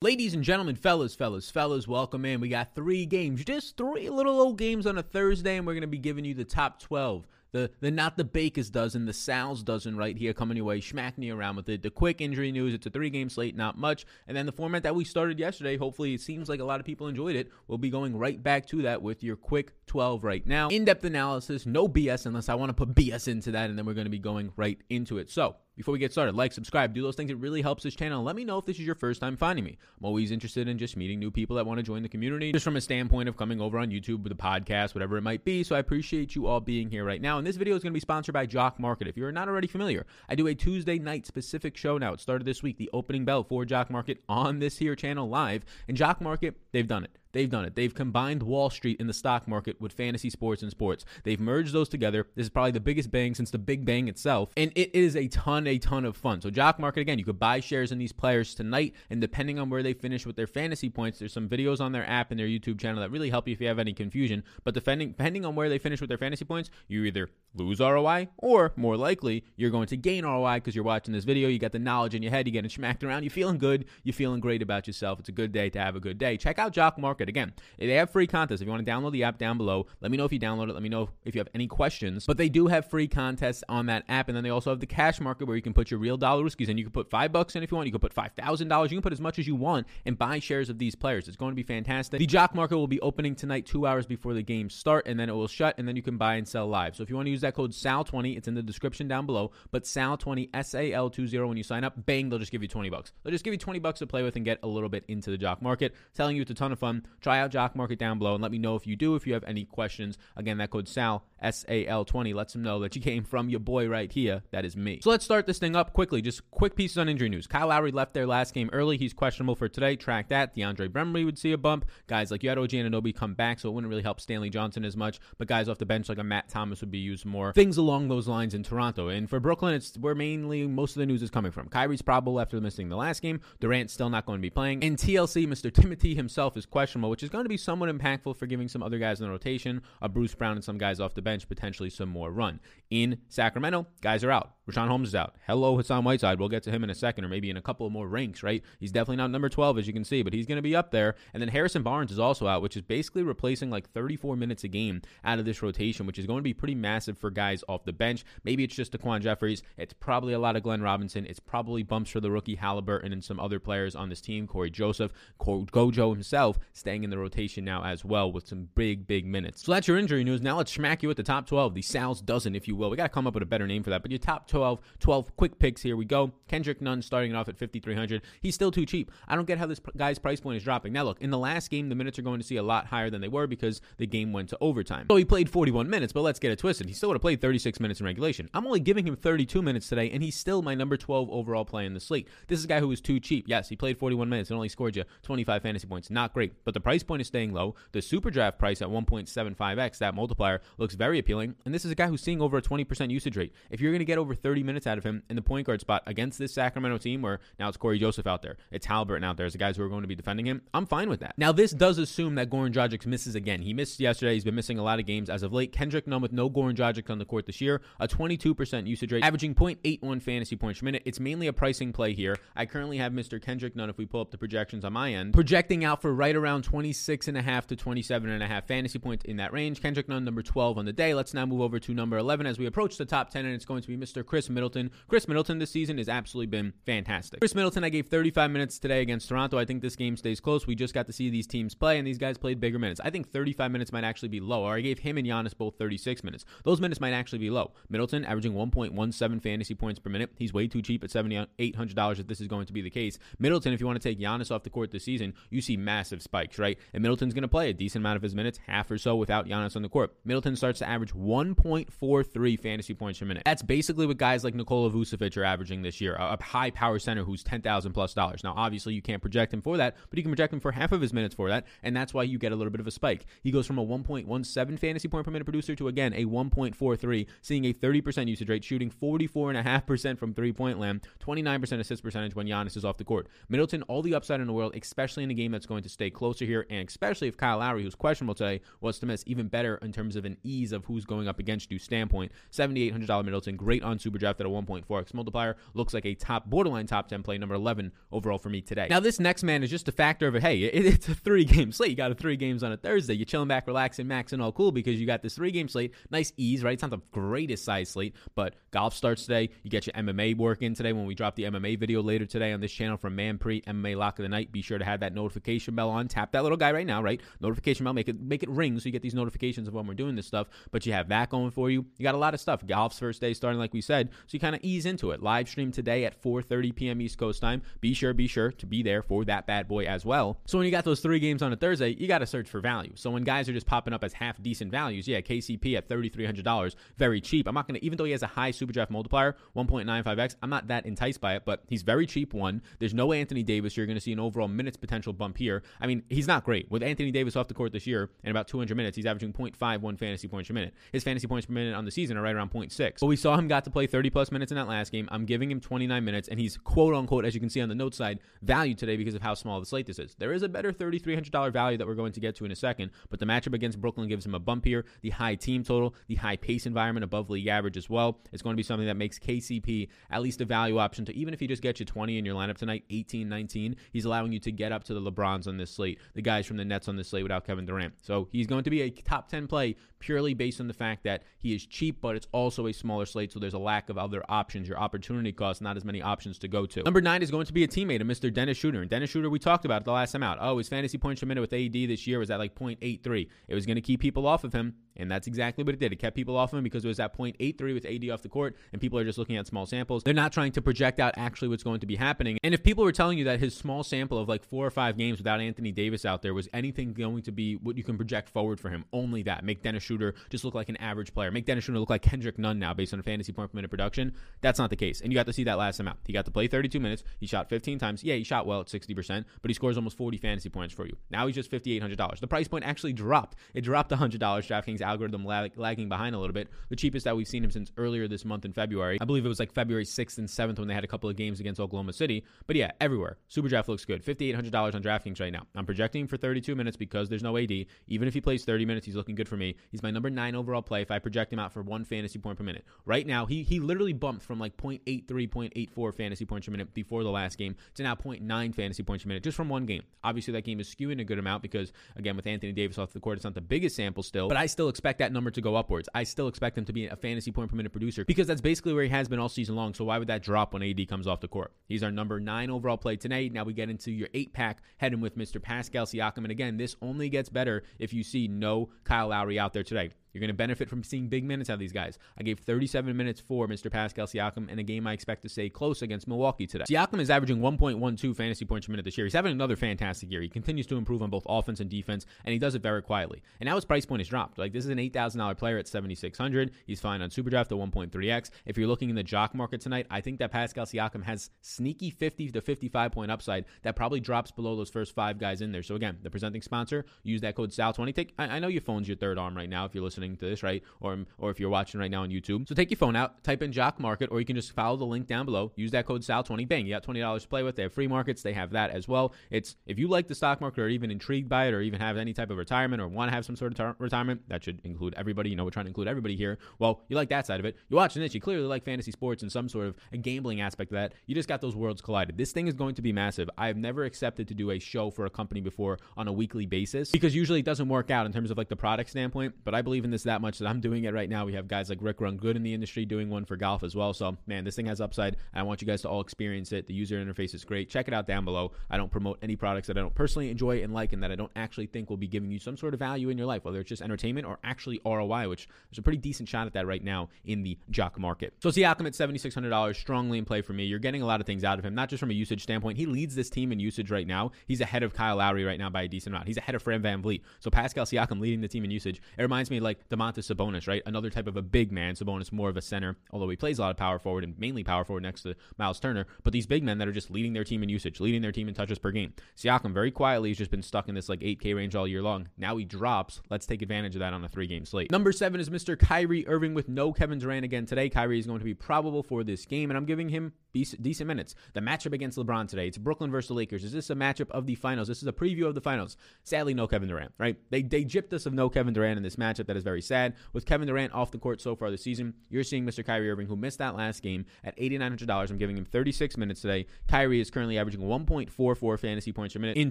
Ladies and gentlemen, fellas, fellas, fellas, welcome in. We got three games, just three little old games on a Thursday, and we're going to be giving you the top 12 the the not the Bakers dozen, the Sal's dozen right here coming your way, smacking you around with it. The quick injury news, it's a three game slate, not much. And then the format that we started yesterday, hopefully it seems like a lot of people enjoyed it. We'll be going right back to that with your quick 12 right now. In-depth analysis, no BS unless I want to put BS into that, and then we're going to be going right into it. So before we get started, like, subscribe, do those things. It really helps this channel. let me know if this is your first time finding me. I'm always interested in just meeting new people that want to join the community, just from a standpoint of coming over on YouTube with a podcast, whatever it might be. So I appreciate you all being here right now. And this video is going to be sponsored by Jock Market. If you're not already familiar, I do a Tuesday night specific show now. It started this week, the opening bell for Jock Market on this here channel live. And Jock Market, they've done it. They've done it. They've combined Wall Street in the stock market with fantasy sports and sports. They've merged those together. This is probably the biggest bang since the Big Bang itself. And it is a ton, a ton of fun. So, Jock Market, again, you could buy shares in these players tonight. And depending on where they finish with their fantasy points, there's some videos on their app and their YouTube channel that really help you if you have any confusion. But depending, depending on where they finish with their fantasy points, you either lose ROI or more likely you're going to gain ROI because you're watching this video. You got the knowledge in your head. You're getting smacked around. You're feeling good. You're feeling great about yourself. It's a good day to have a good day. Check out Jock Market. Again, they have free contests. If you want to download the app down below, let me know if you download it. Let me know if you have any questions. But they do have free contests on that app. And then they also have the cash market where you can put your real dollar riskies in. You can put five bucks in if you want. You can put $5,000. You can put as much as you want and buy shares of these players. It's going to be fantastic. The Jock market will be opening tonight two hours before the games start. And then it will shut. And then you can buy and sell live. So if you want to use that code SAL20, it's in the description down below. But SAL20, S A L 20, when you sign up, bang, they'll just give you 20 bucks. They'll just give you 20 bucks to play with and get a little bit into the Jock market. Telling you it's a ton of fun. Try out Jock market down below and let me know if you do. If you have any questions, again, that code SAL, S A L 20, lets them know that you came from your boy right here. That is me. So let's start this thing up quickly. Just quick pieces on injury news. Kyle Lowry left their last game early. He's questionable for today. Track that. DeAndre Bembry would see a bump. Guys like you had OG come back, so it wouldn't really help Stanley Johnson as much. But guys off the bench like a Matt Thomas would be used more. Things along those lines in Toronto. And for Brooklyn, it's where mainly most of the news is coming from. Kyrie's probable after missing the last game. Durant's still not going to be playing. And TLC, Mr. Timothy himself is questionable, which is going to be somewhat impactful for giving some other guys in the rotation, a Bruce Brown and some guys off the bench, potentially some more run. In Sacramento, guys are out. Richaun Holmes is out. Hello, Hassan Whiteside. We'll get to him in a second, or maybe in a couple more ranks, right? He's definitely not number 12, as you can see, but he's going to be up there. And then Harrison Barnes is also out, which is basically replacing like 34 minutes a game out of this rotation, which is going to be pretty massive for guys off the bench. Maybe it's just Daquan Jeffries. It's probably a lot of Glenn Robinson. It's probably bumps for the rookie Halliburton and some other players on this team. Cory Joseph, Gojo himself staying in the rotation now as well with some big, big minutes. So that's your injury news. Now let's smack you at the top 12, the Sal's dozen, if you will. We got to come up with a better name for that, but your top 12, 12 quick picks. Here we go. Kendrick Nunn starting it off at 5,300. He's still too cheap. I don't get how this guy's price point is dropping. Now, look, in the last game, the minutes are going to see a lot higher than they were because the game went to overtime. So he played 41 minutes, but let's get it twisted. He still would have played 36 minutes in regulation. I'm only giving him 32 minutes today, and he's still my number 12 overall play in the slate. This is a guy who was too cheap. Yes, he played 41 minutes and only scored you 25 fantasy points. Not great, but the price point is staying low. The super draft price at 1.75x, that multiplier, looks very appealing. And this is a guy who's seeing over a 20% usage rate. If you're going to get over 30 minutes out of him in the point guard spot against this Sacramento team, where now it's Cory Joseph out there, it's Halliburton out there, as the guys who are going to be defending him, I'm fine with that. Now, this does assume that Goran Dragic misses again. He missed yesterday. He's been missing a lot of games as of late. Kendrick Nunn with no Goran Dragic on the court this year, a 22% usage rate, averaging 0.81 fantasy points per minute. It's mainly a pricing play here. I currently have Mr. Kendrick Nunn, if we pull up the projections on my end, projecting out for right around 26.5 to 27.5 fantasy points in that range. Kendrick Nunn, number 12 on the Let's now move over to number 11 as we approach the top 10, and it's going to be Mr. Khris Middleton. Khris Middleton this season has absolutely been fantastic. Khris Middleton, I gave 35 minutes today against Toronto. I think this game stays close. We just got to see these teams play, and these guys played bigger minutes. I think 35 minutes might actually be low, or I gave him and Giannis both 36 minutes. Those minutes might actually be low. Middleton averaging 1.17 fantasy points per minute. He's way too cheap at $7,800 if this is going to be the case. Middleton, if you want to take Giannis off the court this season, you see massive spikes, right? And Middleton's going to play a decent amount of his minutes, half or so without Giannis on the court. Middleton starts to average 1.43 fantasy points per minute. That's basically what guys like Nikola Vucevic are averaging this year, a high power center who's 10,000 plus dollars. Now, obviously, you can't project him for that, but you can project him for half of his minutes for that, and that's why you get a little bit of a spike. He goes from a 1.17 fantasy point per minute producer to, again, a 1.43, seeing a 30% usage rate, shooting 44.5% from three point land, 29% assist percentage when Giannis is off the court. Middleton, all the upside in the world, especially in a game that's going to stay closer here, and especially if Kyle Lowry, who's questionable today, was to miss even better in terms of an ease of of who's going up against you standpoint. $7,800 Middleton, great on Super Draft at a 1.4x multiplier. Looks like a top, borderline top 10 play, number 11 overall for me today. Now, this next man is just a factor of, a hey, it, it's a three game slate. You got a three games on a Thursday. You're chilling back, relaxing, maxing, all cool because you got this three game slate. Nice ease, right? It's not the greatest size slate, but golf starts today. You get your MMA work in today when we drop the MMA video later today on this channel from Manpreet MMA Lock of the Night. Be sure to have that notification bell on. Tap that little guy right now, right? Notification bell, make it make it ring so you get these notifications of when we're doing this stuff. But you have that going for you. You got a lot of stuff. Golf's first day starting like we said, so you kind of ease into it. Live stream today at 4:30 p.m. East Coast time. Be sure, be sure to be there for that bad boy as well. So when you got those three games on a Thursday, you got to search for value. So when guys are just popping up as half decent values, yeah, KCP at $3,300, very cheap. I'm not gonna, even though he has a high super draft multiplier, 1.95x, I'm not that enticed by it, but he's very cheap. One, there's no Anthony Davis. You're gonna see an overall minutes potential bump here. I mean, he's not great with Anthony Davis off the court this year in about 200 minutes. He's averaging 0.51 fantasy points per minute. His fantasy points per minute on the season are right around 0.6. But we saw him got to play 30 plus minutes in that last game. I'm giving him 29 minutes, and he's quote unquote, as you can see on the note side, valued today because of how small the slate this is. There is a better $3,300 value that we're going to get to in a second, but the matchup against Brooklyn gives him a bump here. The high team total, the high pace environment above league average as well. It's going to be something that makes KCP at least a value option to even if he just gets you 20 in your lineup tonight, 18, 19, he's allowing you to get up to the LeBrons on this slate, the guys from the Nets on this slate without Kevin Durant. So he's going to be a top 10 play purely based on the fact that he is cheap, but it's also a smaller slate, so there's a lack of other options. Your opportunity cost, not as many options to go to. Number nine is going to be a teammate of Mr. Dennis Schroeder. And Dennis Schroeder, we talked about the last time out. Oh, his fantasy points per minute with AD this year was at like 0.83. It was going to keep people off of him. And that's exactly what it did. It kept people off him because it was at 0.83 with AD off the court, and people are just looking at small samples. They're not trying to project out actually what's going to be happening. And if people were telling you that his small sample of like four or five games without Anthony Davis out there was anything going to be what you can project forward for him, only that. Make Dennis Schroeder just look like an average player. Make Dennis Schroeder look like Kendrick Nunn now based on fantasy point per minute production. That's not the case. And you got to see that last time out. He got to play 32 minutes. He shot 15 times. Yeah, he shot well at 60%, but he scores almost 40 fantasy points for you. Now he's just $5,800. The price point actually dropped. It dropped $100. DraftKings algorithm lag- lagging behind a little bit. The cheapest that we've seen him since earlier this month in February. I believe it was like February 6th and 7th when they had a couple of games against Oklahoma City. But yeah, everywhere. Super Superdraft looks good. $5,800 on DraftKings right now. I'm projecting for 32 minutes because there's no AD. Even if he plays 30 minutes, he's looking good for me. He's my number nine overall play if I project him out for one fantasy point per minute. Right now, he he literally bumped from like 0.83, 0.84 fantasy points per minute before the last game to now 0.9 fantasy points per minute just from one game. Obviously, that game is skewing a good amount because, again, with Anthony Davis off the court, it's not the biggest sample still, but I still expect that number to go upwards. I still expect him to be a fantasy point per minute producer because that's basically where he has been all season long. So why would that drop when AD comes off the court? He's our number nine overall play tonight. Now we get into your eight pack heading with Mr. Pascal Siakam. And again, this only gets better if you see no Kyle Lowry out there today. You're going to benefit from seeing big minutes out of these guys. I gave 37 minutes for Mr. Pascal Siakam in a game I expect to stay close against Milwaukee today. Siakam is averaging 1.12 fantasy points per minute this year. He's having another fantastic year. He continues to improve on both offense and defense, and he does it very quietly. And now his price point has dropped. Like this is an $8,000 player at 7,600. He's fine on SuperDraft at 1.3x. If you're looking in the jock market tonight, I think that Pascal Siakam has sneaky 50 to 55 point upside that probably drops below those first five guys in there. So again, the presenting sponsor, use that code SAL20. Take I, I know your phone's your third arm right now if you're listening to this, right? Or or if you're watching right now on YouTube. So take your phone out, type in Jock Market, or you can just follow the link down below. Use that code SAL20. Bang, you got $20 to play with. They have free markets. They have that as well. It's if you like the stock market or even intrigued by it or even have any type of retirement or want to have some sort of tar- retirement, that should include everybody. You know, we're trying to include everybody here. Well, you like that side of it. You're watching this. You clearly like fantasy sports and some sort of a gambling aspect of that. You just got those worlds collided. This thing is going to be massive. I have never accepted to do a show for a company before on a weekly basis because usually it doesn't work out in terms of like the product standpoint. But I believe in this that much that I'm doing it right now. We have guys like Rick Run Good in the industry doing one for golf as well. So, man, this thing has upside. I want you guys to all experience it. The user interface is great. Check it out down below. I don't promote any products that I don't personally enjoy and like and that I don't actually think will be giving you some sort of value in your life, whether it's just entertainment or actually ROI, which there's a pretty decent shot at that right now in the jock market. So, Siakam at $7,600, strongly in play for me. You're getting a lot of things out of him, not just from a usage standpoint. He leads this team in usage right now. He's ahead of Kyle Lowry right now by a decent amount. He's ahead of Fran VanVleet. So, Pascal Siakam leading the team in usage. It reminds me like Domantas Sabonis, right? Another type of a big man. Sabonis more of a center, although he plays a lot of power forward and mainly power forward next to Miles Turner. But these big men that are just leading their team in usage, leading their team in touches per game. Siakam very quietly has just been stuck in this like 8K range all year long. Now he drops. Let's take advantage of that on a three game slate. Number seven is Mr. Kyrie Irving with no Kevin Durant again today. Kyrie is going to be probable for this game, and I'm giving him decent, decent minutes. The matchup against LeBron today. It's Brooklyn versus the Lakers. Is this a matchup of the finals? This is a preview of the finals. Sadly, no Kevin Durant, right? They they gypped us of no Kevin Durant in this matchup. That is very sad. With Kevin Durant off the court so far this season, you're seeing Mr. Kyrie Irving, who missed that last game at $8,900. I'm giving him 36 minutes today. Kyrie is currently averaging 1.44 fantasy points per minute in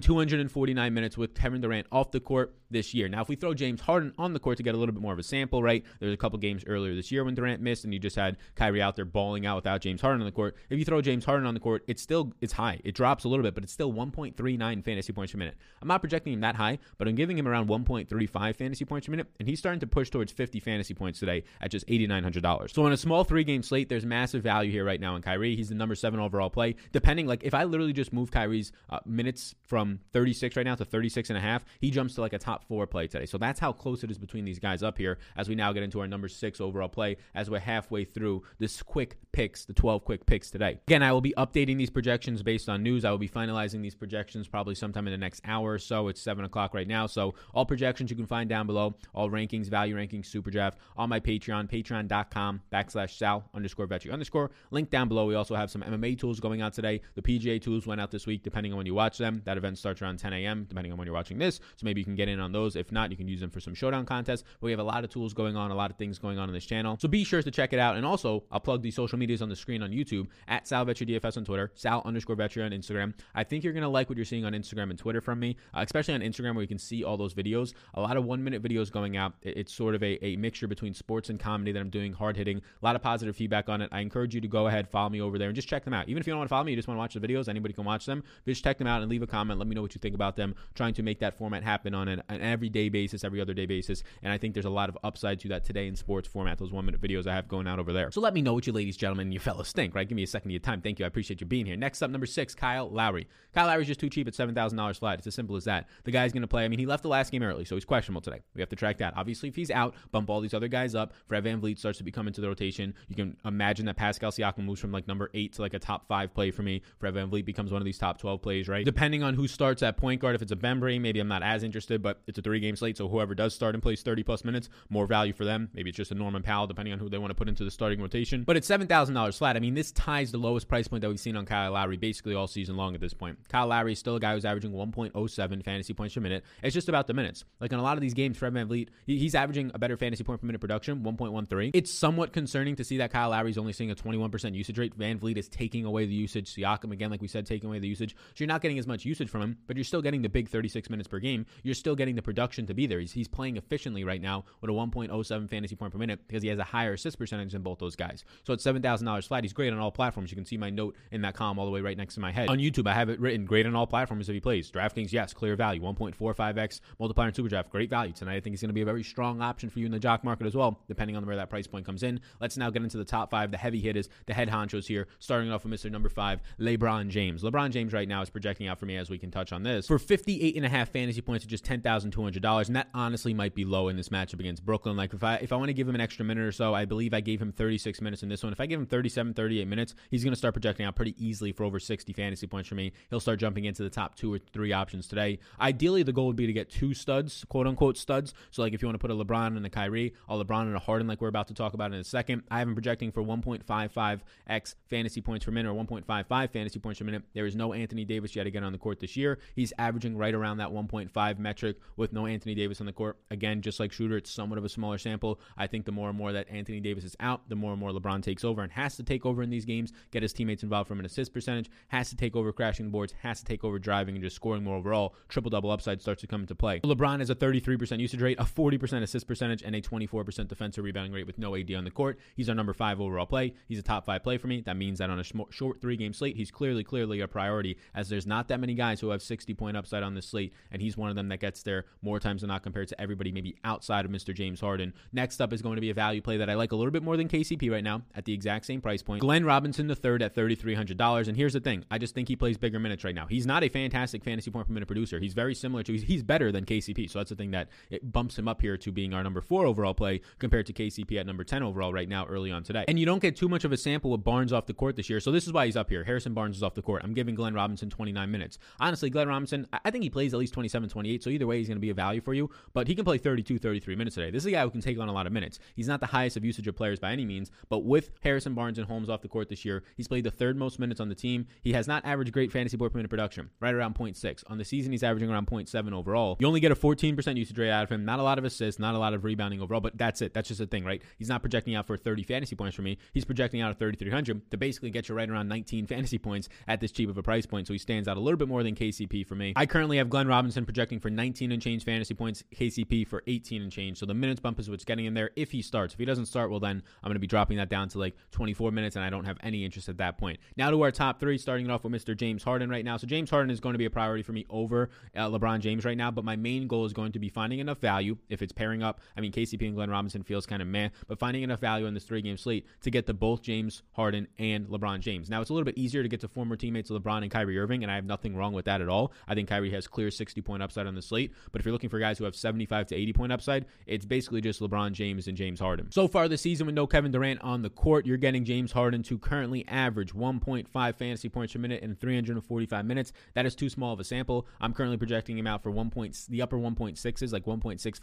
249 minutes with Kevin Durant off the court this year. Now, if we throw James Harden on the court to get a little bit more of a sample, right? There's a couple games earlier this year when Durant missed, and you just had Kyrie out there balling out without James Harden on the court. If you throw James Harden on the court, it's still it's high. It drops a little bit, but it's still 1.39 fantasy points per minute. I'm not projecting him that high, but I'm giving him around 1.35 fantasy points per minute, and he's starting to push towards 50 fantasy points today at just $8,900. So on a small three game slate, there's massive value here right now in Kyrie. He's the number seven overall play. Depending, like if I literally just move Kyrie's uh, minutes from 36 right now to 36 and a half, he jumps to like a top four play today. So that's how close it is between these guys up here as we now get into our number six overall play as we're halfway through this quick picks, the 12 quick picks today. Again, I will be updating these projections based on news. I will be finalizing these projections probably sometime in the next hour or so. It's 7 o'clock right now. So all projections you can find down below, all rankings, value ranking super draft on my Patreon, patreon.com backslash sal underscore vetri underscore. Link down below. We also have some MMA tools going out today. The PGA tools went out this week, depending on when you watch them. That event starts around 10 a.m., depending on when you're watching this. So maybe you can get in on those. If not, you can use them for some showdown contests. But we have a lot of tools going on, a lot of things going on on this channel. So be sure to check it out. And also, I'll plug the social medias on the screen on YouTube at Sal Vetri DFS on Twitter, Sal underscore Vetri on Instagram. I think you're going to like what you're seeing on Instagram and Twitter from me, uh, especially on Instagram where you can see all those videos. A lot of one minute videos going out. It's sort of a, a mixture between sports and comedy that I'm doing, hard hitting. A lot of positive feedback on it. I encourage you to go ahead, follow me over there, and just check them out. Even if you don't want to follow me, you just want to watch the videos, anybody can watch them. Just check them out and leave a comment. Let me know what you think about them. Trying to make that format happen on an, an everyday basis, every other day basis. And I think there's a lot of upside to that today in sports format, those one minute videos I have going out over there. So let me know what you ladies, gentlemen, and you fellas think, right? Give me a second of your time. Thank you. I appreciate you being here. Next up, number six, Kyle Lowry. Kyle Lowry's just too cheap at $7,000 flat. It's as simple as that. The guy's going to play. I mean, he left the last game early, so he's questionable today. We have to track that. Obviously, if he's out, bump all these other guys up. Fred VanVleet starts to become into the rotation. You can imagine that Pascal Siakam moves from like number eight to like a top five play for me. Fred VanVleet becomes one of these top 12 plays, right? Depending on who starts at point guard, if it's a Bembry, maybe I'm not as interested, but it's a three game slate, so whoever does start and plays 30 plus minutes, more value for them. Maybe it's just a Norman Powell, depending on who they want to put into the starting rotation. But it's $7,000 flat. I mean, this ties the lowest price point that we've seen on Kyle Lowry basically all season long at this point. Kyle Lowry is still a guy who's averaging 1.07 fantasy points per minute. It's just about the minutes. Like in a lot of these games, Fred VanVleet, he's averaging a better fantasy point per minute production, 1.13. It's somewhat concerning to see that Kyle Lowry's only seeing a 21% usage rate. VanVleet is taking away the usage. Siakam, again, like we said, taking away the usage. So you're not getting as much usage from him, but you're still getting the big 36 minutes per game. You're still getting the production to be there. He's, he's playing efficiently right now with a 1.07 fantasy point per minute because he has a higher assist percentage than both those guys. So at $7,000 flat, he's great on all platforms. You can see my note in that column all the way right next to my head. On YouTube, I have it written great on all platforms if he plays. DraftKings, yes, clear value, 1.45x multiplier and super draft, great value tonight. I think he's going to be a very strong option for you in the jock market as well, depending on where that price point comes in. Let's now get into the top five, the heavy hitters, the head honchos here, starting off with Mr. Number five, LeBron James. LeBron James right now is projecting out for me as we can touch on this for 58 and a half fantasy points at just $10,200, and that honestly might be low in this matchup against Brooklyn. Like if I if I want to give him an extra minute or so, I believe I gave him 36 minutes in this one. If I give him 37, 38 minutes, he's going to start projecting out pretty easily for over 60 fantasy points for me. He'll start jumping into the top two or three options today. Ideally, the goal would be to get two studs, quote unquote studs. So, like if you want to put a LeBron and a Kyrie, a LeBron and a Harden, like we're about to talk about in a second, I have him projecting for 1.55x fantasy points per minute or 1.55 fantasy points per minute. There is no Anthony Davis yet again on the court this year. He's averaging right around that 1.5 metric with no Anthony Davis on the court. Again, just like Schroeder, it's somewhat of a smaller sample. I think the more and more that Anthony Davis is out, the more and more LeBron takes over and has to take over in these games, get his teammates involved from an assist percentage, has to take over crashing the boards, has to take over driving and just scoring more overall. Triple double upside starts to come into play. LeBron has a 33% usage rate, a 40% assist percentage, and a 24% defensive rebounding rate with no AD on the court. He's our number five overall play. He's a top five play for me. That means that on a short three game slate, he's clearly, clearly a priority as there's not that many guys who have 60 point upside on this slate, and he's one of them that gets there more times than not compared to everybody maybe outside of Mr. James Harden. Next up is going to be a value play that I like a little bit more than KCP right now at the exact same price point. Glenn Robinson third at $3,300. And here's the thing I just think he plays bigger minutes right now. He's not a fantastic fantasy point per minute producer. He's very similar to, he's, he's better than KCP. So that's the thing that it bumps him up here to being our number four overall play compared to KCP at number 10 overall right now early on today. And you don't get too much of a sample with Barnes off the court this year. So this is why he's up here. Harrison Barnes is off the court. I'm giving Glenn Robinson 29 minutes. Honestly, Glenn Robinson, I think he plays at least 27, 28. So either way, he's going to be a value for you. But he can play 32, 33 minutes today. This is a guy who can take on a lot of minutes. He's not the highest of usage of players by any means, but with Harrison Barnes and Holmes off the court this year. He's played the third most minutes on the team. He has not averaged great fantasy point per minute production, right around 0.6. On the season, he's averaging around 0.7 overall. You only get a 14% usage rate out of him. Not a lot of assists, not a lot of rebounding overall, but that's it. That's just a thing, right? He's not projecting out for 30 fantasy points for me. He's projecting out at 3,300 to basically get you right around 19 fantasy points at this cheap of a price point. So he stands out a little bit more than KCP for me. I currently have Glenn Robinson projecting for 19 and change fantasy points, KCP for 18 and change. So the minutes bump is what's getting in there if he starts. If he doesn't start, well, then I'm going to be dropping that down to like 24 minutes, and I don't have any interest at that point. Now to our top three, starting it off with Mr. James Harden right now. So James Harden is going to be a priority for me over uh, LeBron James right now, but my main goal is going to be finding enough value if it's pairing up. I mean, KCP and Glenn Robinson feels kind of meh, but finding enough value in this three game slate to get to both James Harden and LeBron James. Now, it's a little bit easier to get to former teammates LeBron and Kyrie Irving, and I have nothing wrong with that at all. I think Kyrie has clear 60 point upside on the slate, but if you're looking for guys who have 75 to 80 point upside, it's basically just LeBron James and James Harden. So far this season with no Kevin Durant on the court, you're getting James Harden to currently average 1.5 fantasy points per minute in 345 minutes. That is too small of a sample. I'm currently projecting him out for 1. Point, the upper 1.6s, like 1.65,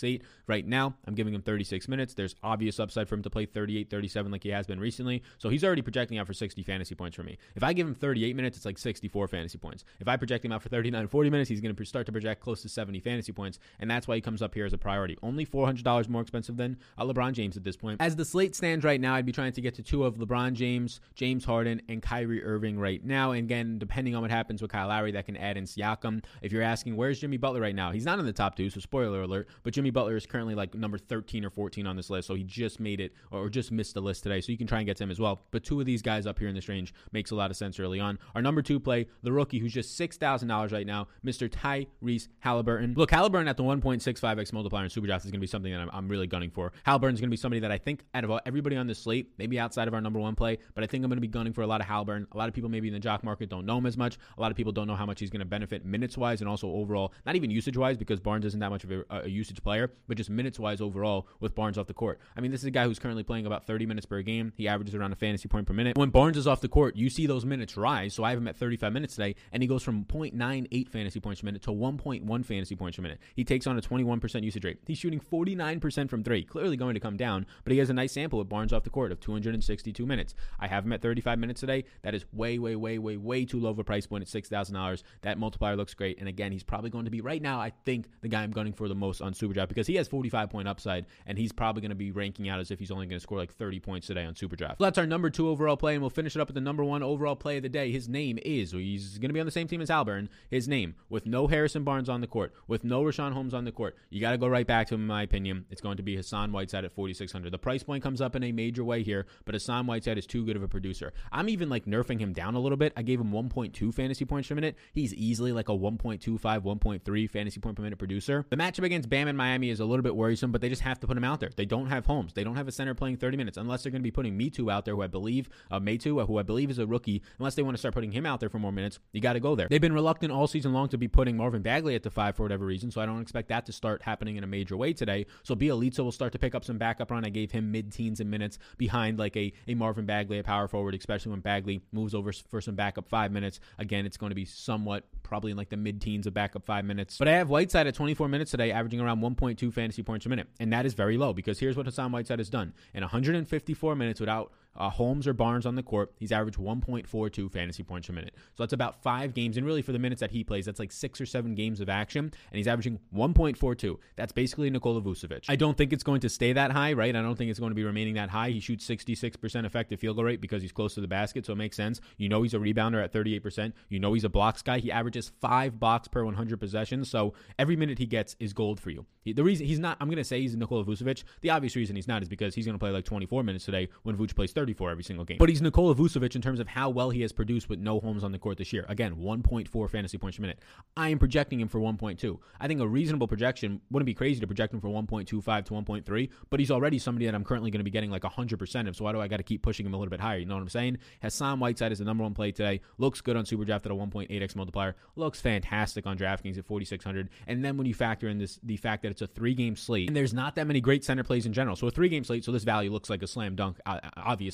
1.68. Right now, I'm giving him 36 minutes. There's obvious upside for him to play 38, 37 like he has been recently. So he's already projecting out for 60 fantasy points for me. If I give him 38 minutes, it's like 64 fantasy points. If I project him out for 39, 40 minutes, he's going to start to project close to 70 fantasy points. And that's why he comes up here as a priority. Only $400 more expensive than uh, LeBron James at this point. As the slate stands right now, I'd be trying to get to two of LeBron James, James Harden, and Kyrie Irving right now. And again, depending on what happens with Kyle Lowry, that can add in Siakam. If you're asking, where's Jimmy Butler right now? He's not in the top two, so spoiler alert. But Jimmy Butler is currently like number 13 or 14 on this list, so he just made it or just missed the list today. So you can try and get to him as well. But two of these guys up here in this range makes a lot of sense early on. Our number two play, the rookie who's just $6,000 right now, Mr. Tyrese Halliburton. Look, Halliburton at the 1.65x multiplier in Superdraft is going to be something that I'm, I'm really gunning for. Halliburton is going to be somebody that I think out of everybody on this slate, maybe outside of our number one play, but I think I'm going to be gunning for a lot of Halliburton. A lot of people maybe in the jock market don't know him as much. A lot of people don't know how much he's going to benefit minutes wise and also overall, not even usage wise because Barnes isn't that much of a, a usage player, but just minutes wise overall with Barnes off the court. I mean, this is a guy who's currently playing about 30 minutes per game. He averages around a fantasy point per minute. When Barnes is off the court, you see those minutes rise. So I have him at 35 minutes today, and he goes from 0.98 fantasy points per minute to 1.1 fantasy points per minute. He takes on a 21% usage rate. He's shooting 49% from three, clearly going to come down, but he has a nice sample with Barnes off the court of 262 minutes. I have him at 35 minutes today. That is way, way, way, way, way too low of a price point at $6,000. That multiplier looks great. And again, he's probably going to be right now, I think, the guy I'm gunning for the most on Because he has 45 point upside and he's probably going to be ranking out as if he's only going to score like 30 points today on Superdraft. So that's our number two overall play, and we'll finish it up with the number one overall play of the day. His name is, he's going to be on the same team as Halliburton. His name, with no Harrison Barnes on the court, with no Richaun Holmes on the court, you got to go right back to him, in my opinion. It's going to be Hassan Whiteside at 4,600. The price point comes up in a major way here, but Hassan Whiteside is too good of a producer. I'm even like nerfing him down a little bit. I gave him 1.2 fantasy points per minute. He's easily like a 1.25, 1.3 fantasy point per minute producer. The matchup against Bam in Miami is a little bit worrisome, but they just have to put him out there. They don't have Holmes. They don't have a center playing 30 minutes unless they're going to be putting Metu out there, who I believe, uh, Metu, who I believe is a rookie. Unless they want to start putting him out there for more minutes, you got to go there. They've been reluctant all season long to be putting Marvin Bagley at the five for whatever reason, so I don't expect that to start happening in a major way today. So Bjelica will start to pick up some backup run. I gave him mid-teens in minutes behind like a, a Marvin Bagley, a power forward, especially when Bagley moves over for some backup five minutes. Again, it's going to be somewhat probably in like the mid-teens of backup five minutes. But I have Whiteside at 24 minutes today, averaging around 1.2 fantasy points a minute, and that is very low because here's what Hassan Whiteside has done. In 154 minutes without uh, Holmes or Barnes on the court, he's averaged 1.42 fantasy points a minute. So that's about five games. And really, for the minutes that he plays, that's like six or seven games of action. And he's averaging 1.42. That's basically Nikola Vucevic. I don't think it's going to stay that high, right? I don't think it's going to be remaining that high. He shoots 66% effective field goal rate because he's close to the basket. So it makes sense. You know he's a rebounder at 38%. You know he's a blocks guy. He averages five blocks per 100 possessions. So every minute he gets is gold for you. He, the reason he's not, I'm going to say he's Nikola Vucevic. The obvious reason he's not is because he's going to play like 24 minutes today when Vuce plays 34 every single game. But he's Nikola Vucevic in terms of how well he has produced with no Holmes on the court this year. Again, 1.4 fantasy points per minute. I am projecting him for 1.2. I think a reasonable projection wouldn't be crazy to project him for 1.25 to 1.3, but he's already somebody that I'm currently going to be getting like 100% of. So why do I got to keep pushing him a little bit higher? You know what I'm saying? Hassan Whiteside is the number one play today. Looks good on Superdraft at a 1.8x multiplier. Looks fantastic on DraftKings at 4,600. And then when you factor in this, the fact that it's a three game slate, and there's not that many great center plays in general. So a three game slate, so this value looks like a slam dunk, uh,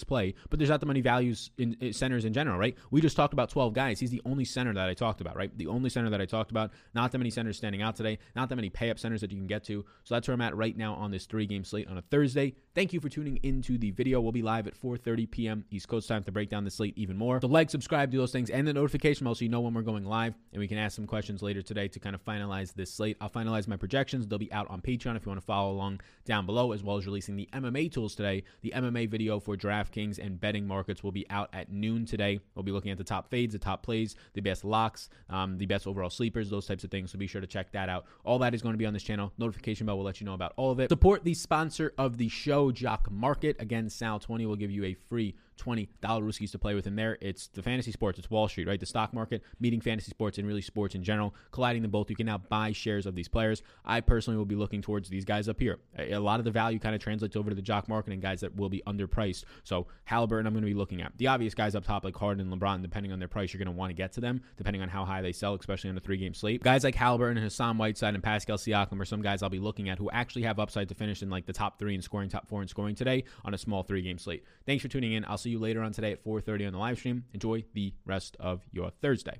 play, but there's not that many values in, in, centers in general, right? We just talked about 12 guys. He's the only center that I talked about, right? The only center that I talked about. Not that many centers standing out today. Not that many pay up centers that you can get to. So that's where I'm at right now on this three game slate on a Thursday. Thank you for tuning into the video. We'll be live at 4:30 p.m. East Coast time to break down the slate even more. So like, subscribe, do those things, and the notification bell so you know when we're going live, and we can ask some questions later today to kind of finalize this slate. I'll finalize my projections. They'll be out on Patreon if you want to follow along down below, as well as releasing the MMA tools today. The MMA video for DraftKings and betting markets will be out at noon today. We'll be looking at the top fades, the top plays, the best locks, um, the best overall sleepers, those types of things. So be sure to check that out. All that is going to be on this channel. Notification bell will let you know about all of it. Support the sponsor of the show, Jock Market. Again, Sal20 will give you a free $20 Ruskies to play with in there. It's the fantasy sports, it's Wall Street, right? The stock market, meeting fantasy sports and really sports in general, colliding them both. You can now buy shares of these players. I personally will be looking towards these guys up here. A lot of the value kind of translates over to the jock market and guys that will be underpriced. So Halliburton, I'm going to be looking at. The obvious guys up top, like Harden and LeBron, depending on their price, you're going to want to get to them, depending on how high they sell, especially on a three game slate. Guys like Halliburton and Hassan Whiteside and Pascal Siakam are some guys I'll be looking at who actually have upside to finish in like the top three and scoring, top four and scoring today on a small three game slate. Thanks for tuning in. I'll see you later on today at 4:30 on the live stream. Enjoy the rest of your Thursday.